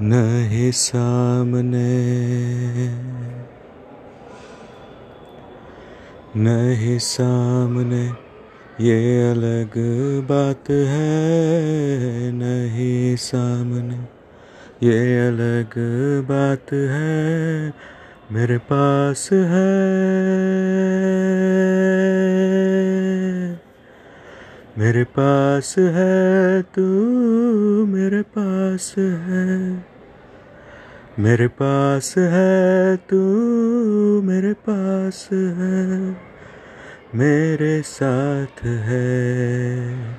नहीं सामने। नहीं सामने ये अलग बात है। नहीं सामने ये अलग बात है। मेरे पास है। मेरे पास है, तू मेरे पास है। मेरे पास है, तू मेरे पास है। मेरे साथ है।